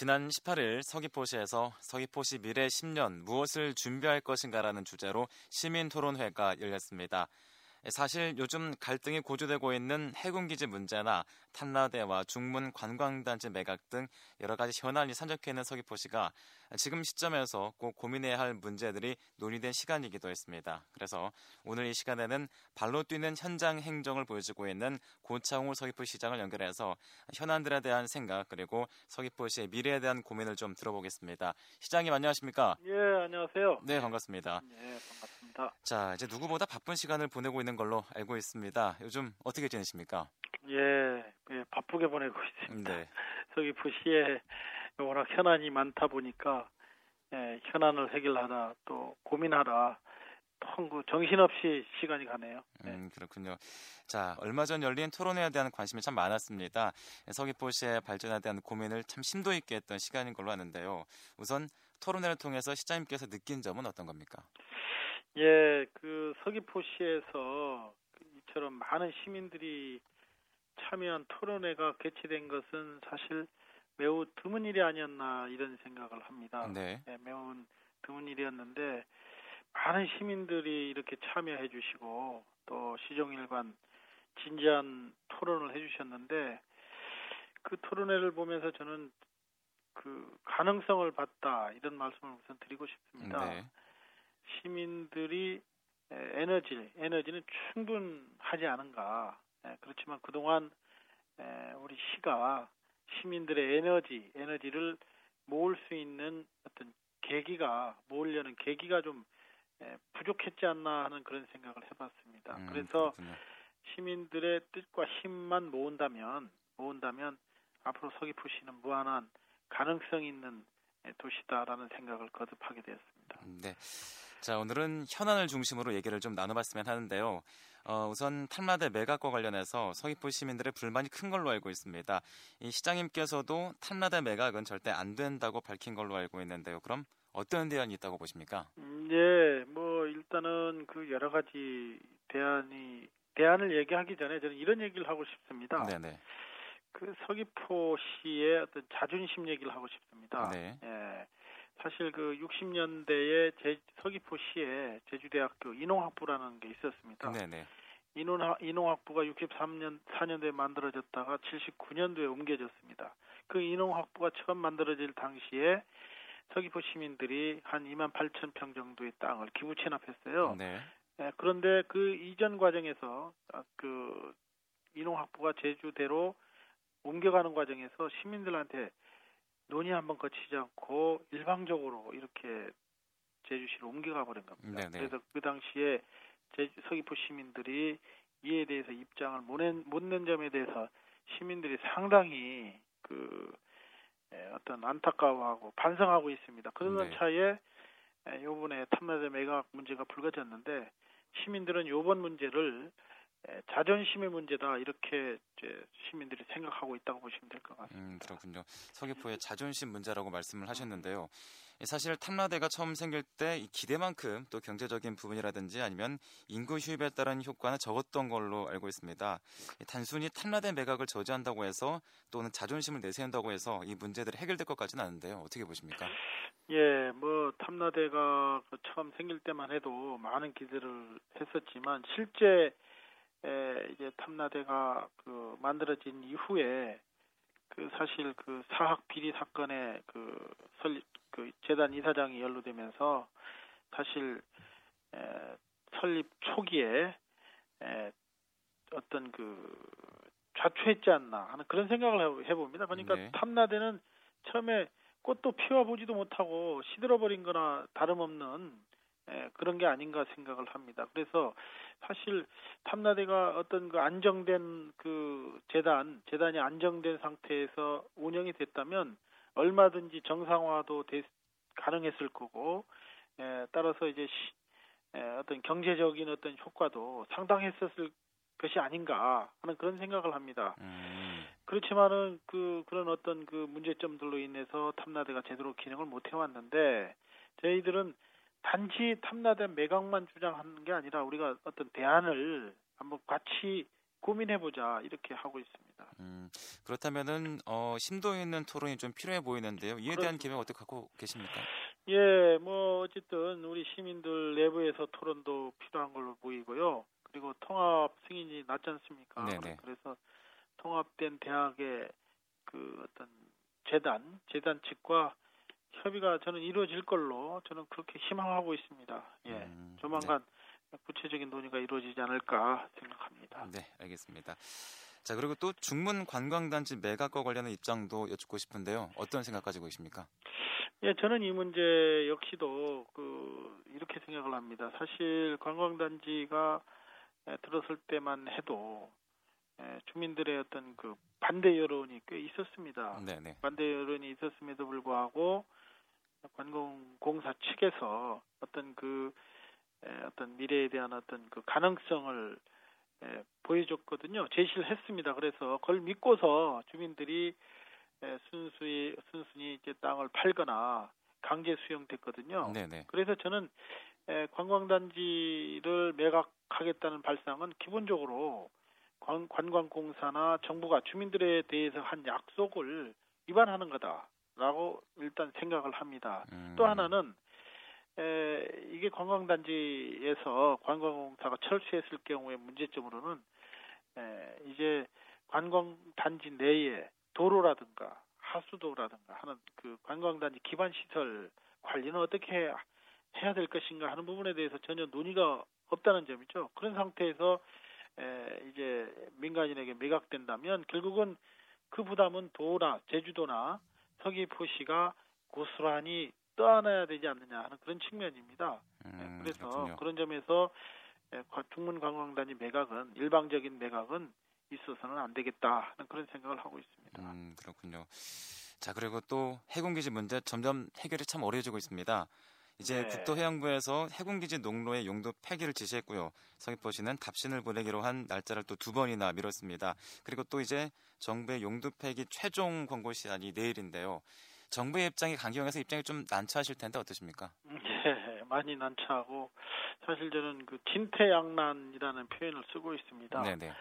지난 18일 서귀포시에서 서귀포시 미래 10년 무엇을 준비할 것인가라는 주제로 시민 토론회가 열렸습니다. 사실 요즘 갈등이 고조되고 있는 해군기지 문제나 탄나대와 중문 관광단지 매각 등 여러 가지 현안이 산적해 있는 서귀포시가 지금 시점에서 꼭 고민해야 할 문제들이 논의된 시간이기도 했습니다. 그래서 오늘 이 시간에는 발로 뛰는 현장 행정을 보여주고 있는 고창우 서귀포시장을 연결해서 현안들에 대한 생각 그리고 서귀포시의 미래에 대한 고민을 좀 들어보겠습니다. 시장님 안녕하십니까? 예, 안녕하세요. 네, 반갑습니다. 네, 반갑습니다. 자, 이제 누구보다 바쁜 시간을 보내고 있는 걸로 알고 있습니다. 요즘 어떻게 지내십니까? 예, 예 바쁘게 보내고 있습니다. 네. 서귀포시에 워낙 현안이 많다 보니까 예, 현안을 해결하다 또 고민하다 그 정신없이 시간이 가네요. 네. 음, 그렇군요. 자, 얼마 전 열린 토론회에 대한 관심이 참 많았습니다. 서귀포시의 발전에 대한 고민을 참 심도 있게 했던 시간인 걸로 아는데요. 우선 토론회를 통해서 시장님께서 느낀 점은 어떤 겁니까? 예, 그 서귀포시에서 이처럼 많은 시민들이 참여한 토론회가 개최된 것은 사실 매우 드문 일이 아니었나 이런 생각을 합니다. 네. 네 매우 드문 일이었는데 많은 시민들이 이렇게 참여해 주시고 또 시종일관 진지한 토론을 해 주셨는데 그 토론회를 보면서 저는 그 가능성을 봤다 이런 말씀을 우선 드리고 싶습니다. 네. 시민들이 에너지 에너지는 충분하지 않은가 그렇지만 그동안 우리 시가 시민들의 에너지, 에너지를 모을 수 있는 어떤 계기가 모으려는 계기가 좀 부족했지 않나 하는 그런 생각을 해봤습니다. 음, 그래서 그렇군요. 시민들의 뜻과 힘만 모은다면 모은다면 앞으로 서귀포시는 무한한 가능성 있는 도시다라는 생각을 거듭하게 되었습니다. 네. 자, 오늘은 현안을 중심으로 얘기를 좀 나눠봤으면 하는데요. 어, 우선 탐라대 매각과 관련해서 서귀포 시민들의 불만이 큰 걸로 알고 있습니다. 이 시장님께서도 탐라대 매각은 절대 안 된다고 밝힌 걸로 알고 있는데요. 그럼 어떤 대안이 있다고 보십니까? 음, 예, 뭐 일단은 그 여러 가지 대안이 대안을 얘기하기 전에 저는 이런 얘기를 하고 싶습니다. 네네. 그 서귀포시의 어떤 자존심 얘기를 하고 싶습니다. 네. 예. 사실 그 60년대에 제, 서귀포시에 제주대학교 인홍학부라는 게 있었습니다. 네네. 인홍학, 인홍학부가 63년 4년도에 만들어졌다가 79년도에 옮겨졌습니다. 그 인홍학부가 처음 만들어질 당시에 서귀포 시민들이 한 2만 8천 평 정도의 땅을 기부 체납했어요. 네. 예, 그런데 그 이전 과정에서 아, 그 인홍학부가 제주대로 옮겨가는 과정에서 시민들한테 논의 한번 거치지 않고 일방적으로 이렇게 제주시로 옮겨가 버린 겁니다. 네네. 그래서 그 당시에 제주 서귀포 시민들이 이에 대해서 입장을 못낸 점에 대해서 시민들이 상당히 그 에, 어떤 안타까워하고 반성하고 있습니다. 그런 네. 차에 에, 요번에 탐나대 매각 문제가 불거졌는데 시민들은 요번 문제를 에, 자존심의 문제다 이렇게 이제 시민들이 생각하고 있다고 보시면 될 것 같습니다. 음, 그렇군요. 서귀포의 자존심 문제라고 말씀을 하셨는데요. 사실 탐라대가 처음 생길 때이 기대만큼 또 경제적인 부분이라든지 아니면 인구 휴입에 따른 효과는 적었던 걸로 알고 있습니다. 단순히 탐라대 매각을 저지한다고 해서 또는 자존심을 내세운다고 해서 이 문제들이 해결될 것 같지는 않은데요. 어떻게 보십니까? 예, 뭐 탐나대가 그 처음 생길 때만 해도 많은 기대를 했었지만 실제 에, 이제 탐나대가 그 만들어진 이후에 그 사실 그 사학 비리 사건에 그 설립 그 재단 이사장이 연루되면서 사실 에, 설립 초기에 에, 어떤 그 좌초했지 않나 하는 그런 생각을 해- 해봅니다. 그러니까 네. 탐나대는 처음에 꽃도 피워보지도 못하고 시들어버린 거나 다름없는 에, 그런 게 아닌가 생각을 합니다. 그래서 사실 탐나대가 어떤 그 안정된 그 재단, 재단이 안정된 상태에서 운영이 됐다면 얼마든지 정상화도 되, 가능했을 거고, 에, 따라서 이제 시, 에, 어떤 경제적인 어떤 효과도 상당했었을 것이 아닌가 하는 그런 생각을 합니다. 음, 그렇지만은 그 그런 어떤 그 문제점들로 인해서 탐나대가 제대로 기능을 못 해왔는데 저희들은 단지 탐나대 매각만 주장하는 게 아니라 우리가 어떤 대안을 한번 같이 고민해보자 이렇게 하고 있습니다. 음, 그렇다면은 어, 심도 있는 토론이 좀 필요해 보이는데요. 이에 대한 계획 어떻게 갖고 계십니까? 예, 뭐 어쨌든 우리 시민들 내부에서 토론도 필요한 걸로 보이고요. 그리고 통합 승인이 났지 않습니까? 네네. 그래서 통합된 대학의 그 어떤 재단, 재단 측과 협의가 저는 이루어질 걸로 저는 그렇게 희망하고 있습니다. 예, 음, 조만간 구체적인 논의가 이루어지지 않을까 생각합니다. 네, 알겠습니다. 자, 그리고 또 중문 관광단지 매각과 관련한 입장도 여쭙고 싶은데요. 어떤 생각 가지고 계십니까? 예, 저는 이 문제 역시도 그 이렇게 생각을 합니다. 사실 관광단지가 에, 들었을 때만 해도 에, 주민들의 어떤 그 반대 여론이 꽤 있었습니다. 네, 네. 반대 여론이 있었음에도 불구하고 관광공사 측에서 어떤 그 에, 어떤 미래에 대한 어떤 그 가능성을 에, 보여줬거든요. 제시를 했습니다. 그래서 그걸 믿고서 주민들이 에, 순수히 순순히 이제 땅을 팔거나 강제 수용됐거든요. 네, 네. 그래서 저는 에, 관광단지를 매각하겠다는 발상은 기본적으로 관, 관광공사나 정부가 주민들에 대해서 한 약속을 위반하는 거다 라고 일단 생각을 합니다. 음, 또 하나는 에, 이게 관광단지에서 관광공사가 철수했을 경우의 문제점으로는 에, 이제 관광단지 내에 도로라든가 하수도라든가 하는 그 관광단지 기반 시설 관리는 어떻게 해야 될 것인가 하는 부분에 대해서 전혀 논의가 없다는 점이죠. 그런 상태에서 에, 이제 민간인에게 매각된다면 결국은 그 부담은 도나 제주도나 서귀포시가 고스란히 떠안아야 되지 않느냐 하는 그런 측면입니다. 네, 음, 그래서 그렇군요. 그런 점에서 에, 과- 중문관광단지 매각은 일방적인 매각은 있어서는 안 되겠다 하는 그런 생각을 하고 있습니다. 음, 그렇군요. 자, 그리고 또 해군기지 문제 점점 해결이 참 어려워지고 있습니다. 이제 네. 국토해양부에서 해군기지 농로의 용도 폐기를 지시했고요. 서귀포시는 답신을 보내기로 한 날짜를 또 두 번이나 미뤘습니다. 그리고 또 이제 정부의 용도 폐기 최종 권고 시한이 내일인데요. 정부의 입장이 강경해서 입장이 좀 난처하실 텐데 어떠십니까? 예, 많이 난처하고 사실 저는 그 진퇴양난이라는 표현을 쓰고 있습니다. 네네.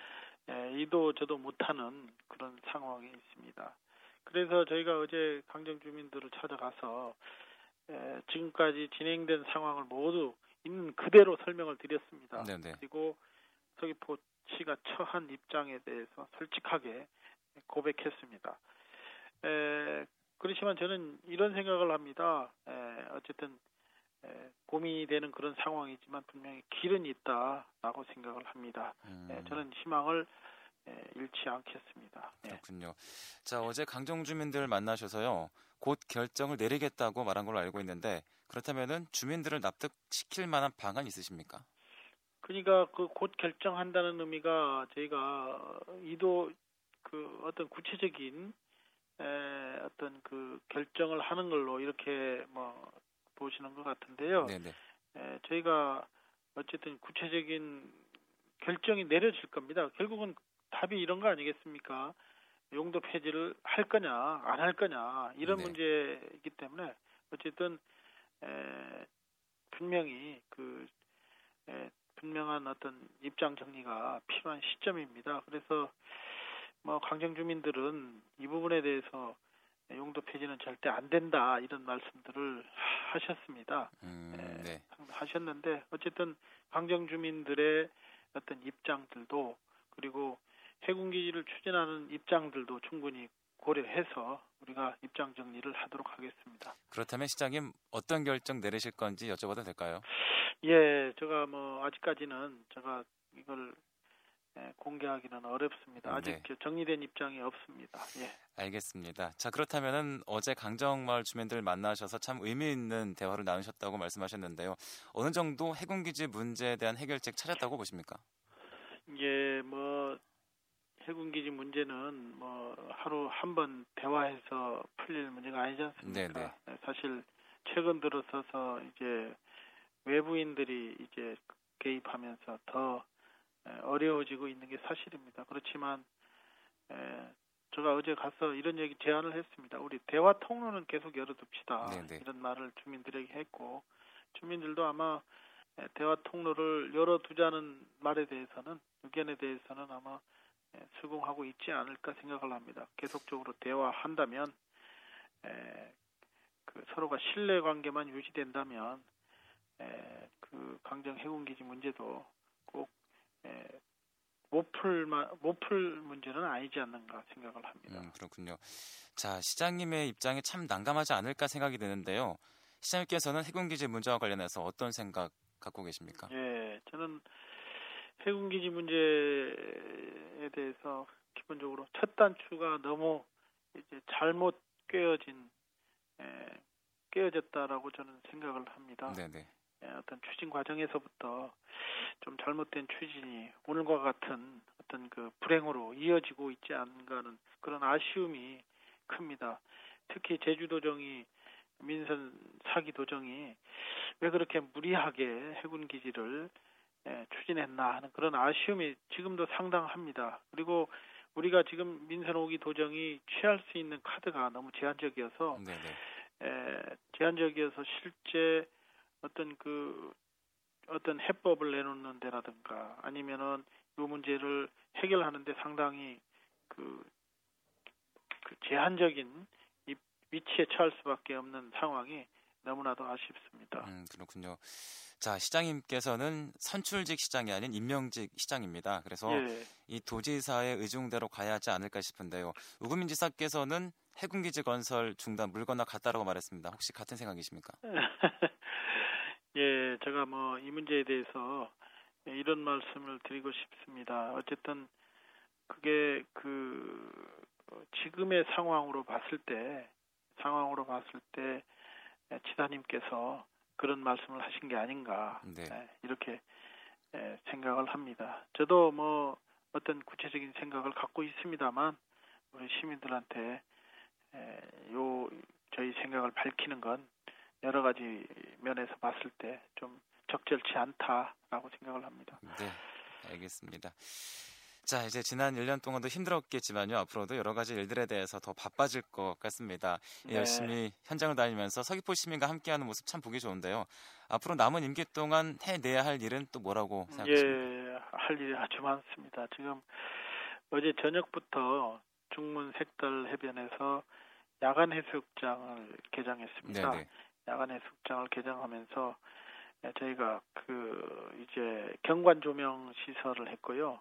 예, 이도 저도 못하는 그런 상황이 있습니다. 그래서 저희가 어제 강정 주민들을 찾아가서 에, 지금까지 진행된 상황을 모두 있는 그대로 설명을 드렸습니다. 네네. 그리고 서귀포시가 처한 입장에 대해서 솔직하게 고백했습니다. 에, 그렇지만 저는 이런 생각을 합니다. 에, 어쨌든 에, 고민이 되는 그런 상황이지만 분명히 길은 있다라고 생각을 합니다. 음, 예, 저는 희망을 예, 잃지 않겠습니다. 예. 그렇군요. 자, 어제 강정 주민들 만나셔서요. 곧 결정을 내리겠다고 말한 걸로 알고 있는데 그렇다면은 주민들을 납득시킬 만한 방안 있으십니까? 그러니까 그 곧 결정한다는 의미가 저희가 이도 그 어떤 구체적인 에, 어떤 그 결정을 하는 걸로 이렇게 뭐 보시는 것 같은데요. 네네. 에, 저희가 어쨌든 구체적인 결정이 내려질 겁니다. 결국은 답이 이런 거 아니겠습니까? 용도 폐지를 할 거냐 안 할 거냐 이런 네. 문제이기 때문에 어쨌든 에, 분명히 그 에, 분명한 어떤 입장 정리가 필요한 시점입니다. 그래서 뭐 강정 주민들은 이 부분에 대해서 용도 폐지는 절대 안 된다 이런 말씀들을 하셨습니다. 음, 예, 네. 하셨는데 어쨌든 강정 주민들의 어떤 입장들도 그리고 해군기지를 추진하는 입장들도 충분히 고려해서 우리가 입장 정리를 하도록 하겠습니다. 그렇다면 시장님 어떤 결정 내리실 건지 여쭤봐도 될까요? 예, 제가 뭐 아직까지는 제가 이걸 예, 공개하기는 어렵습니다. 아직 네. 그 정리된 입장이 없습니다. 예. 알겠습니다. 자, 그렇다면은 어제 강정마을 주민들 만나셔서 참 의미 있는 대화를 나누셨다고 말씀하셨는데요. 어느 정도 해군기지 문제에 대한 해결책 찾았다고 보십니까? 예, 뭐 해군기지 문제는 뭐 하루 한 번 대화해서 풀릴 문제가 아니지 않습니까? 네네. 네, 사실 최근 들어서서 이제 외부인들이 이제 개입하면서 더 에, 어려워지고 있는 게 사실입니다. 그렇지만 에, 제가 어제 가서 이런 얘기 제안을 했습니다. 우리 대화 통로는 계속 열어둡시다. 네네. 이런 말을 주민들에게 했고 주민들도 아마 에, 대화 통로를 열어두자는 말에 대해서는 의견에 대해서는 아마 예, 수긍하고 있지 않을까 생각을 합니다. 계속적으로 대화한다면 에, 그 서로가 신뢰 관계만 유지된다면 에, 그 강정 해군 기지 문제도 꼭 에, 못풀 못풀 문제는 아니지 않는가 생각을 합니다. 음, 그렇군요. 자 시장님의 입장이 참 난감하지 않을까 생각이 드는데요. 시장님께서는 해군 기지 문제와 관련해서 어떤 생각 갖고 계십니까? 예, 저는 해군기지 문제에 대해서 기본적으로 첫 단추가 너무 이제 잘못 꿰어진 에, 꿰어졌다라고 저는 생각을 합니다. 네네. 예, 어떤 추진 과정에서부터 좀 잘못된 추진이 오늘과 같은 어떤 그 불행으로 이어지고 있지 않은가 하는 그런 아쉬움이 큽니다. 특히 제주도정이 민선 사기 도정이 왜 그렇게 무리하게 해군 기지를 예, 추진했나 하는 그런 아쉬움이 지금도 상당합니다. 그리고 우리가 지금 민선 오기 도정이 취할 수 있는 카드가 너무 제한적이어서 에, 예, 제한적이어서 실제 어떤 그 어떤 해법을 내놓는 데라든가 아니면은 이 문제를 해결하는데 상당히 그, 그 제한적인 위치에 처할 수밖에 없는 상황이 너무나도 아쉽습니다. 음, 그렇군요. 자, 시장님께서는 선출직 시장이 아닌 임명직 시장입니다. 그래서 예. 이 도지사의 의중대로 가야 하지 않을까 싶은데요. 우금민 지사께서는 해군기지 건설 중단 물 건너 갔다라고 말했습니다. 혹시 같은 생각이십니까? 예, 제가 뭐 이 문제에 대해서 이런 말씀을 드리고 싶습니다. 어쨌든 그게 그 지금의 상황으로 봤을 때 상황으로 봤을 때 지사님께서 그런 말씀을 하신 게 아닌가 네. 이렇게 생각을 합니다. 저도 뭐 어떤 구체적인 생각을 갖고 있습니다만 우리 시민들한테 요 저희 생각을 밝히는 건 여러 가지 면에서 봤을 때 좀 적절치 않다라고 생각을 합니다. 네, 알겠습니다. 자, 이제 지난 1년 동안도 힘들었겠지만요. 앞으로도 여러 가지 일들에 대해서 더 바빠질 것 같습니다. 네. 열심히 현장을 다니면서 서귀포 시민과 함께하는 모습 참 보기 좋은데요. 앞으로 남은 임기 동안 해내야 할 일은 또 뭐라고 생각하십니까? 예, 할 일이 아주 많습니다. 지금 어제 저녁부터 중문 색달 해변에서 야간 해수욕장을 개장했습니다. 네네. 야간 해수욕장을 개장하면서 저희가 그 이제 경관 조명 시설을 했고요.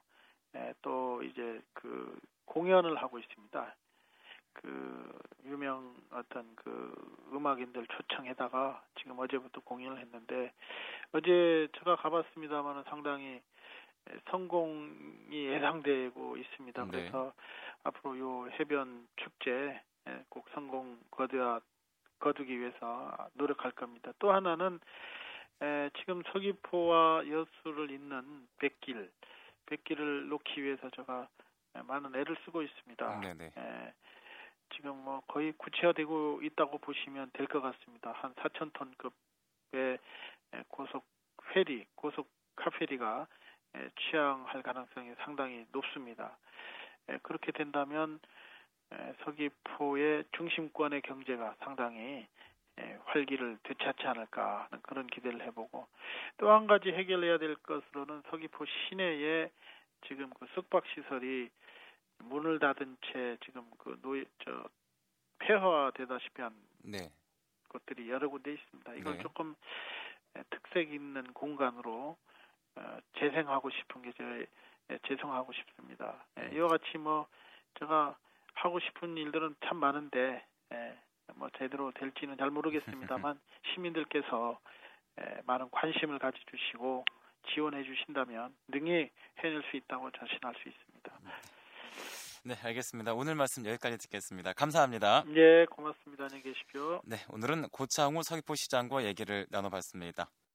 예, 또 이제 그 공연을 하고 있습니다. 그 유명 어떤 그 음악인들 초청해다가 지금 어제부터 공연을 했는데 어제 제가 가봤습니다만은 상당히 성공이 예상되고 있습니다. 네. 그래서 앞으로 요 해변 축제 예, 꼭 성공 거두어 거두기 위해서 노력할 겁니다. 또 하나는 에, 지금 서귀포와 여수를 잇는 백길 백기를 놓기 위해서 제가 많은 애를 쓰고 있습니다. 네네. 예, 지금 뭐 거의 구체화되고 있다고 보시면 될 것 같습니다. 한 4천 톤급의 고속 페리, 고속 카페리가 취항할 가능성이 상당히 높습니다. 그렇게 된다면 서귀포의 중심권의 경제가 상당히 활기를 되찾지 않을까 하는 그런 기대를 해보고 또 한 가지 해결해야 될 것으로는 서귀포 시내에 지금 그 숙박 시설이 문을 닫은 채 지금 그 노예 저 폐허되다시피 한 네. 것들이 여러 군데 있습니다. 이걸 네. 조금 특색 있는 공간으로 어, 재생하고 싶은 게 제, 재생하고 싶습니다. 네. 이와 같이 뭐 제가 하고 싶은 일들은 참 많은데 뭐 제대로 될지는 잘 모르겠습니다만 시민들께서 많은 관심을 가져주시고 지원해 주신다면 능히 해낼 수 있다고 자신할 수 있습니다. 네, 알겠습니다. 오늘 말씀 여기까지 듣겠습니다. 감사합니다. 네, 고맙습니다. 안녕히 계십시오. 네, 오늘은 고창우 서귀포시장과 얘기를 나눠봤습니다.